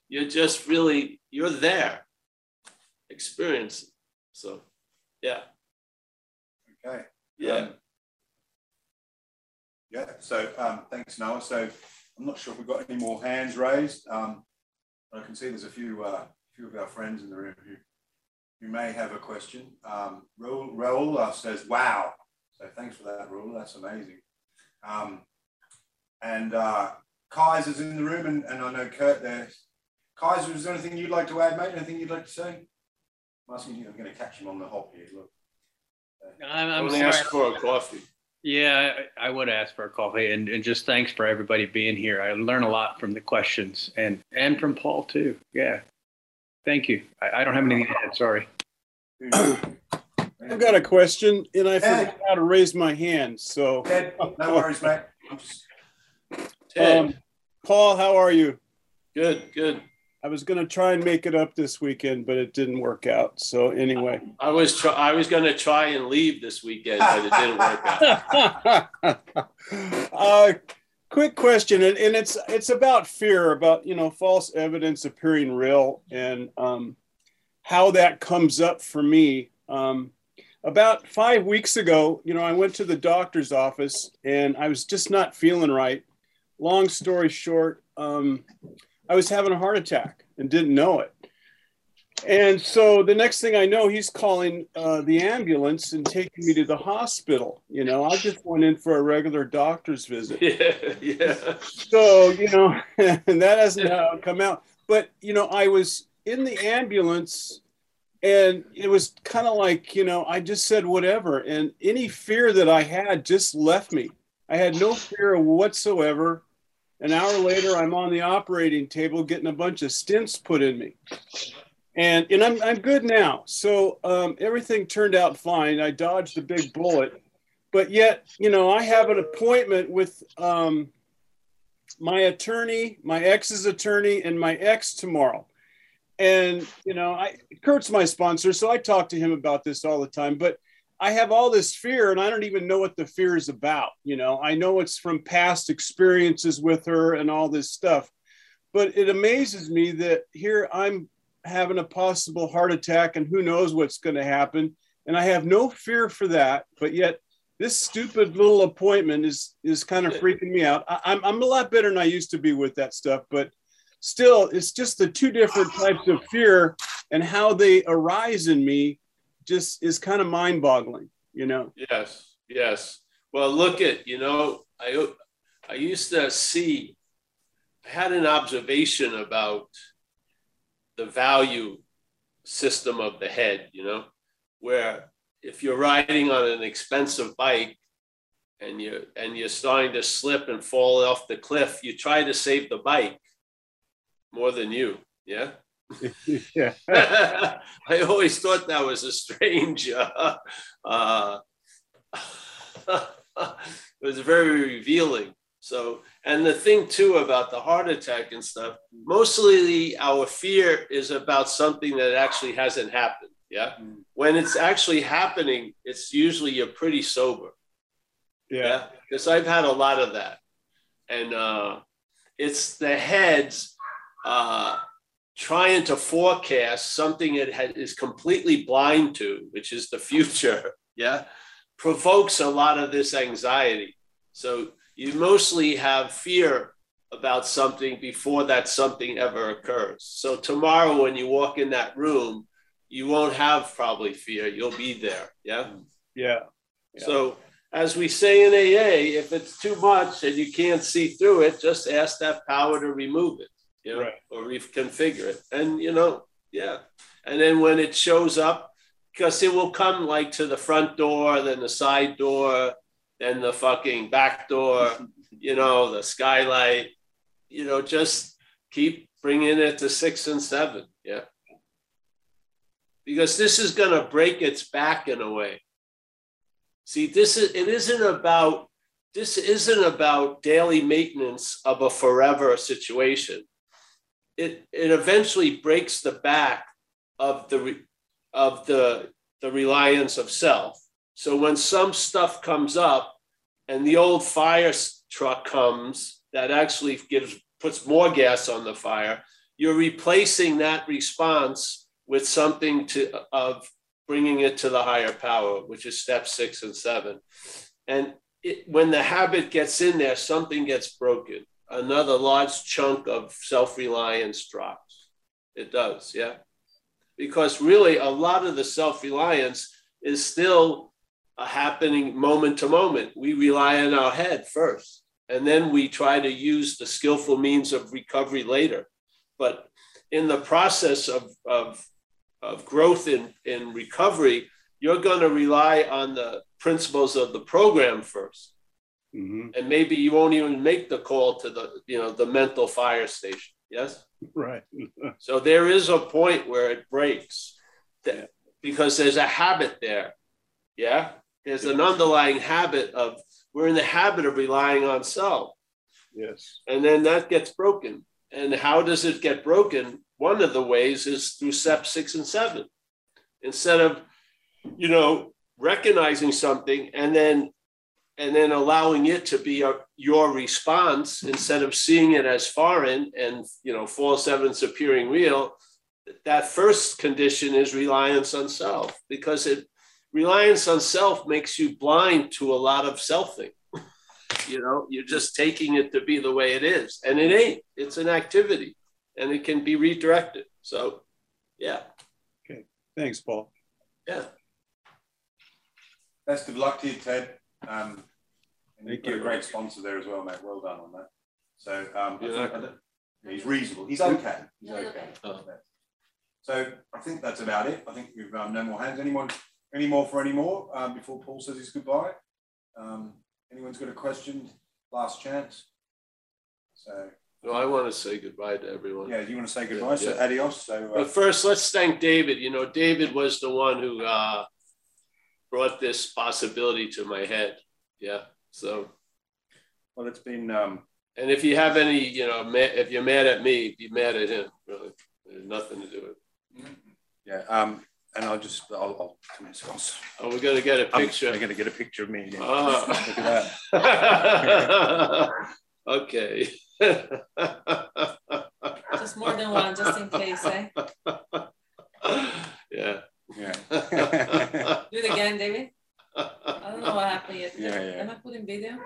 You're just really you're there, experiencing. So, yeah. Okay. Yeah. Um, yeah. So um, thanks, Noah. So I'm not sure if we've got any more hands raised. Um, I can see there's a few uh, few of our friends in the room who you may have a question. Um, Raul, Raul uh, says, wow. So thanks for that, Raul. That's amazing. Um, and uh, Kaiser's in the room, and, and I know Kurt there. Kaiser, is there anything you'd like to add, mate? Anything you'd like to say? I'm asking you, I'm going to catch him on the hop here. Look. I'm, I'm sorry. ask for a coffee. Yeah, I, I would ask for a coffee, and, and just thanks for everybody being here. I learn a lot from the questions, and and from Paul too. Yeah, thank you. I, I don't have anything to add. Sorry. I've got a question, and I forgot how to raise my hand. So, Ted, no worries, mate. Um, Paul, how are you? Good, good. I was going to try and make it up this weekend, but it didn't work out. So anyway, I was try- I was going to try and leave this weekend, but it didn't work out. uh, quick question, and, and it's it's about fear, about you know false evidence appearing real, and um, how that comes up for me. Um, about five weeks ago, you know, I went to the doctor's office and I was just not feeling right. Long story short, um, I was having a heart attack and didn't know it. And so the next thing I know, he's calling uh, the ambulance and taking me to the hospital. You know, I just went in for a regular doctor's visit. Yeah, yeah. So you know, and that hasn't come out. But you know, I was in the ambulance and it was kind of like you know i just said whatever and any fear that i had just left me i had no fear whatsoever an hour later i'm on the operating table getting a bunch of stents put in me and and i'm, I'm good now. So um, everything turned out fine. I dodged a big bullet. But yet you know i have an appointment with um, my attorney my ex's attorney and my ex tomorrow. And you know i kurt's my sponsor so i talk to him about this all the time. But i have all this fear and i don't even know what the fear is about you know. I know it's from past experiences with her and all this stuff. But it amazes me that here i'm having a possible heart attack and who knows what's going to happen and i have no fear for that but yet this stupid little appointment is is kind of freaking me out I, I'm, I'm a lot better than i used to be with that stuff but still, it's just the two different types of fear and how they arise in me just is kind of mind boggling, you know? Yes, yes. Well, look at, you know, I, I used to see, I had an observation about the value system of the head, you know, where if you're riding on an expensive bike and you and you're starting to slip and fall off the cliff, you try to save the bike more than you. Yeah. yeah. I always thought that was a strange. Uh, uh, it was very revealing. So, and the thing too about the heart attack and stuff, mostly our fear is about something that actually hasn't happened. Yeah. Mm. When it's actually happening, it's usually you're pretty sober. Yeah. Because yeah? I've had a lot of that. And uh, it's the heads uh, trying to forecast something it is completely blind to, which is the future, yeah, provokes a lot of this anxiety. So you mostly have fear about something before that something ever occurs. So tomorrow, when you walk in that room, you won't have probably fear. You'll be there. Yeah. Yeah. yeah. So as we say in AA, if it's too much and you can't see through it, just ask that power to remove it you know, right. or reconfigure it. And, you know, yeah. And then when it shows up, because it will come like to the front door, then the side door, then the fucking back door, you know, the skylight, you know, just keep bringing it to six and seven. Yeah. Because this is going to break its back in a way. See, this is, it isn't about, this isn't about daily maintenance of a forever situation. It, it eventually breaks the back of the, of the, the reliance of self. So when some stuff comes up and the old fire truck comes that actually gives puts more gas on the fire, you're replacing that response with something to of bringing it to the higher power, which is step six and seven. And it, when the habit gets in there, something gets broken. Another large chunk of self reliance drops. It does, yeah. Because really, a lot of the self reliance is still happening moment to moment. We rely on our head first and then we try to use the skillful means of recovery later. But in the process of, of, of growth in, in recovery, you're going to rely on the principles of the program 1st mm-hmm. And maybe you won't even make the call to the, you know, the mental fire station. Yes. Right. so there is a point where it breaks that, because there's a habit there. Yeah. There's an underlying habit of we're in the habit of relying on self. Yes. And then that gets broken. And how does it get broken? One of the ways is through step six and seven. Instead of, you know, recognizing something and then and then allowing it to be a, your response instead of seeing it as foreign and you know false evidence appearing real that first condition is reliance on self because it reliance on self makes you blind to a lot of selfing. you know, you're just taking it to be the way it is, and it ain't. It's an activity, and it can be redirected. So, yeah. Okay. Thanks, Paul. Yeah. Best of luck to you, Ted. Um, and Thank you. A great sponsor there as well, mate. Well done on that. So, um, yeah, he's reasonable. He's okay. He's okay. Oh. So I think that's about it. I think we've um, no more hands. Anyone any more for any more um, before Paul says his goodbye? Um, anyone's got a question? Last chance. So. No, I want to say goodbye to everyone. Yeah, you want to say goodbye? Yeah, so yeah. adios. So, uh, but first, let's thank David. You know, David was the one who uh, brought this possibility to my head. Yeah. So. Well, it's been. Um, and if you have any, you know, if you're mad at me, be mad at him. Really, There's nothing to do with. It. Yeah. Um, and I'll just, I'll, I'll come this across. Oh, we're gonna get a picture. I'm, going to get a picture of me. Again. Oh. Look at that. okay. just more than one, just in case, eh? Yeah. Yeah. Do it again, David. I don't know what happened yet. Yeah, yeah. Am I putting video?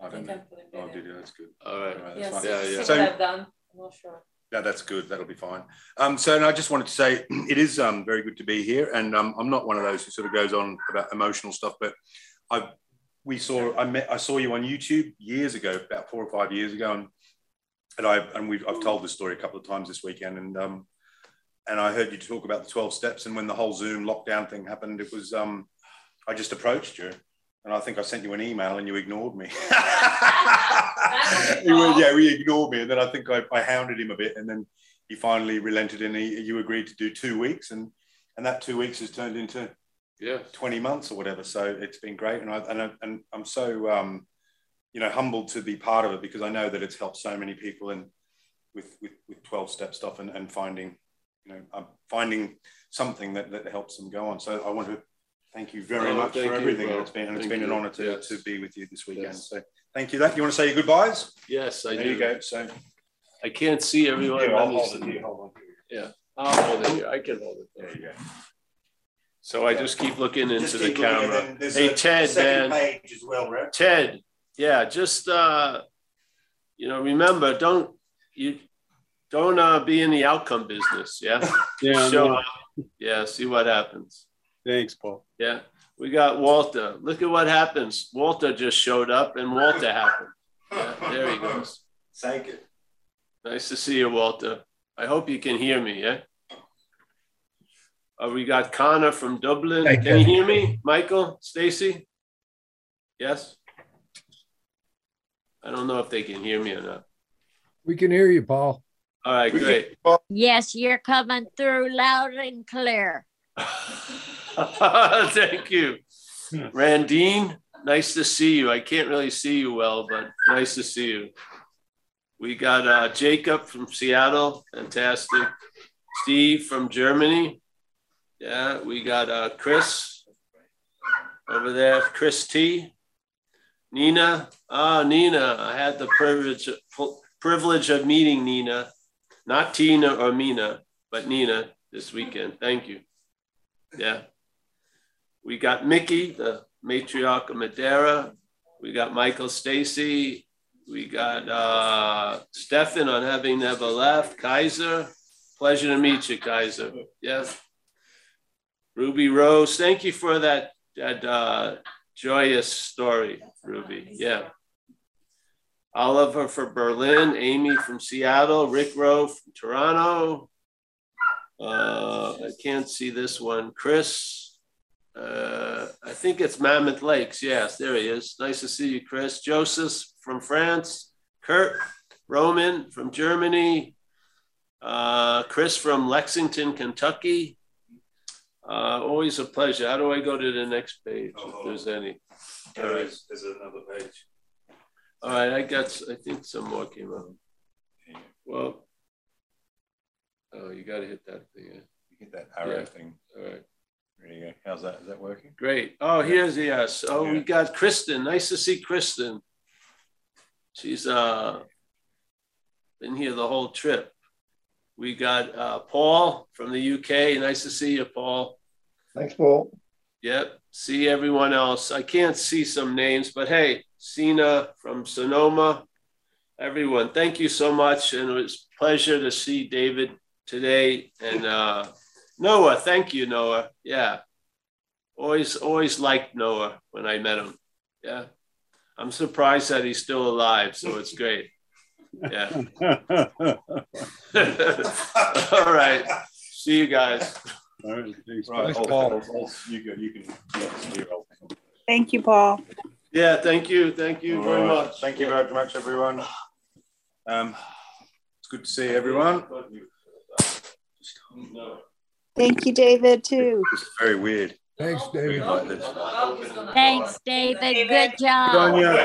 I, I think I'm putting video. Oh, video. That's good. All right. All right yes. Yeah, yeah. So, what I've done. I'm not sure. Yeah, that's good. That'll be fine. Um, so, and I just wanted to say it is um, very good to be here, and um, I'm not one of those who sort of goes on about emotional stuff, but I we saw I met I saw you on YouTube years ago, about four or five years ago, and and I and we've I've told this story a couple of times this weekend, and um, and I heard you talk about the 12 steps, and when the whole Zoom lockdown thing happened, it was um, I just approached you and I think I sent you an email and you ignored me. yeah, we ignored me, and then I think I, I, hounded him a bit, and then he finally relented, and he, you agreed to do two weeks, and and that two weeks has turned into yeah 20 months or whatever. So it's been great, and I and, I, and I'm so um, you know humbled to be part of it because I know that it's helped so many people and with with, with 12 step stuff and, and finding you know uh, finding something that, that helps them go on. So I want to Thank you very oh, much for everything. You, it's been and it's been an honour to, yes. to be with you this weekend. Yes. So thank you. That you want to say your goodbyes? Yes, I there do. you go. So I can't see everyone. Yeah, I'll hold it here. Hold on. Yeah, I'll hold it here. I can hold it. There, there you go. So I just keep looking into just the camera. Hey, a, Ted, man. Page as well, right? Ted, yeah, just uh, you know, remember, don't you don't uh, be in the outcome business. Yeah. yeah. Show up. Yeah. See what happens. Thanks, Paul. Yeah. We got Walter. Look at what happens. Walter just showed up and Walter happened. Yeah, there he goes. Thank you. Nice to see you, Walter. I hope you can hear me, yeah? Uh, we got Connor from Dublin. Thank Can you you. hear me, Michael, Stacy? Yes? I don't know if they can hear me or not. We can hear you, Paul. All right, We great. Yes, you're coming through loud and clear. Thank you. Randine, nice to see you. I can't really see you well, but nice to see you. We got uh, Jacob from Seattle, fantastic. Steve from Germany. Yeah, we got uh, Chris over there, Chris T. Nina, ah, Nina, I had the privilege privilege of meeting Nina, not Tina or Mina, but Nina this weekend. Thank you. Yeah. We got Mickey, the matriarch of Madeira. We got Michael Stacy. We got uh, Stefan on having never left. Kaiser, pleasure to meet you, Kaiser. Yes. Ruby Rose, thank you for that, that uh, joyous story, Ruby. Yeah. Oliver from Berlin, Amy from Seattle, Rick Rowe from Toronto. Uh, I can't see this one. Chris, uh, I think it's Mammoth Lakes. Yes, there he is. Nice to see you, Chris. Joseph from France. Kurt Roman from Germany. Uh, Chris from Lexington, Kentucky. Uh, always a pleasure. How do I go to the next page if there's any? All right. There's another page. All right, I got, I think some more came up. Well, oh, you got to hit that thing. yeah. You hit that arrow Yeah. thing. All right. There you go. How's that? Is that working? Great. Oh, here's yes. Oh, we got Kristen. Nice to see Kristen. She's uh been here the whole trip. We got uh, Paul from the UK. Nice to see you, Paul. Thanks, Paul. Yep. See everyone else. I can't see some names, but hey, Sina from Sonoma. Everyone, thank you so much. And it was a pleasure to see David today. And uh, Noah, thank you, Noah. Yeah. Always, always liked Noah when I met him. Yeah. I'm surprised that he's still alive. So it's great. Yeah. All right. See you guys. All right, thanks. Right, Thanks, hold- Paul. hold- hold- You go. You can. Thank you, Paul. Yeah. Thank you. Thank you very All right. much. Thank you very much, everyone. Um, it's good to see everyone. Thank you, David, too. It's very weird. Thanks, David. Thanks, David. Good job. Good on you.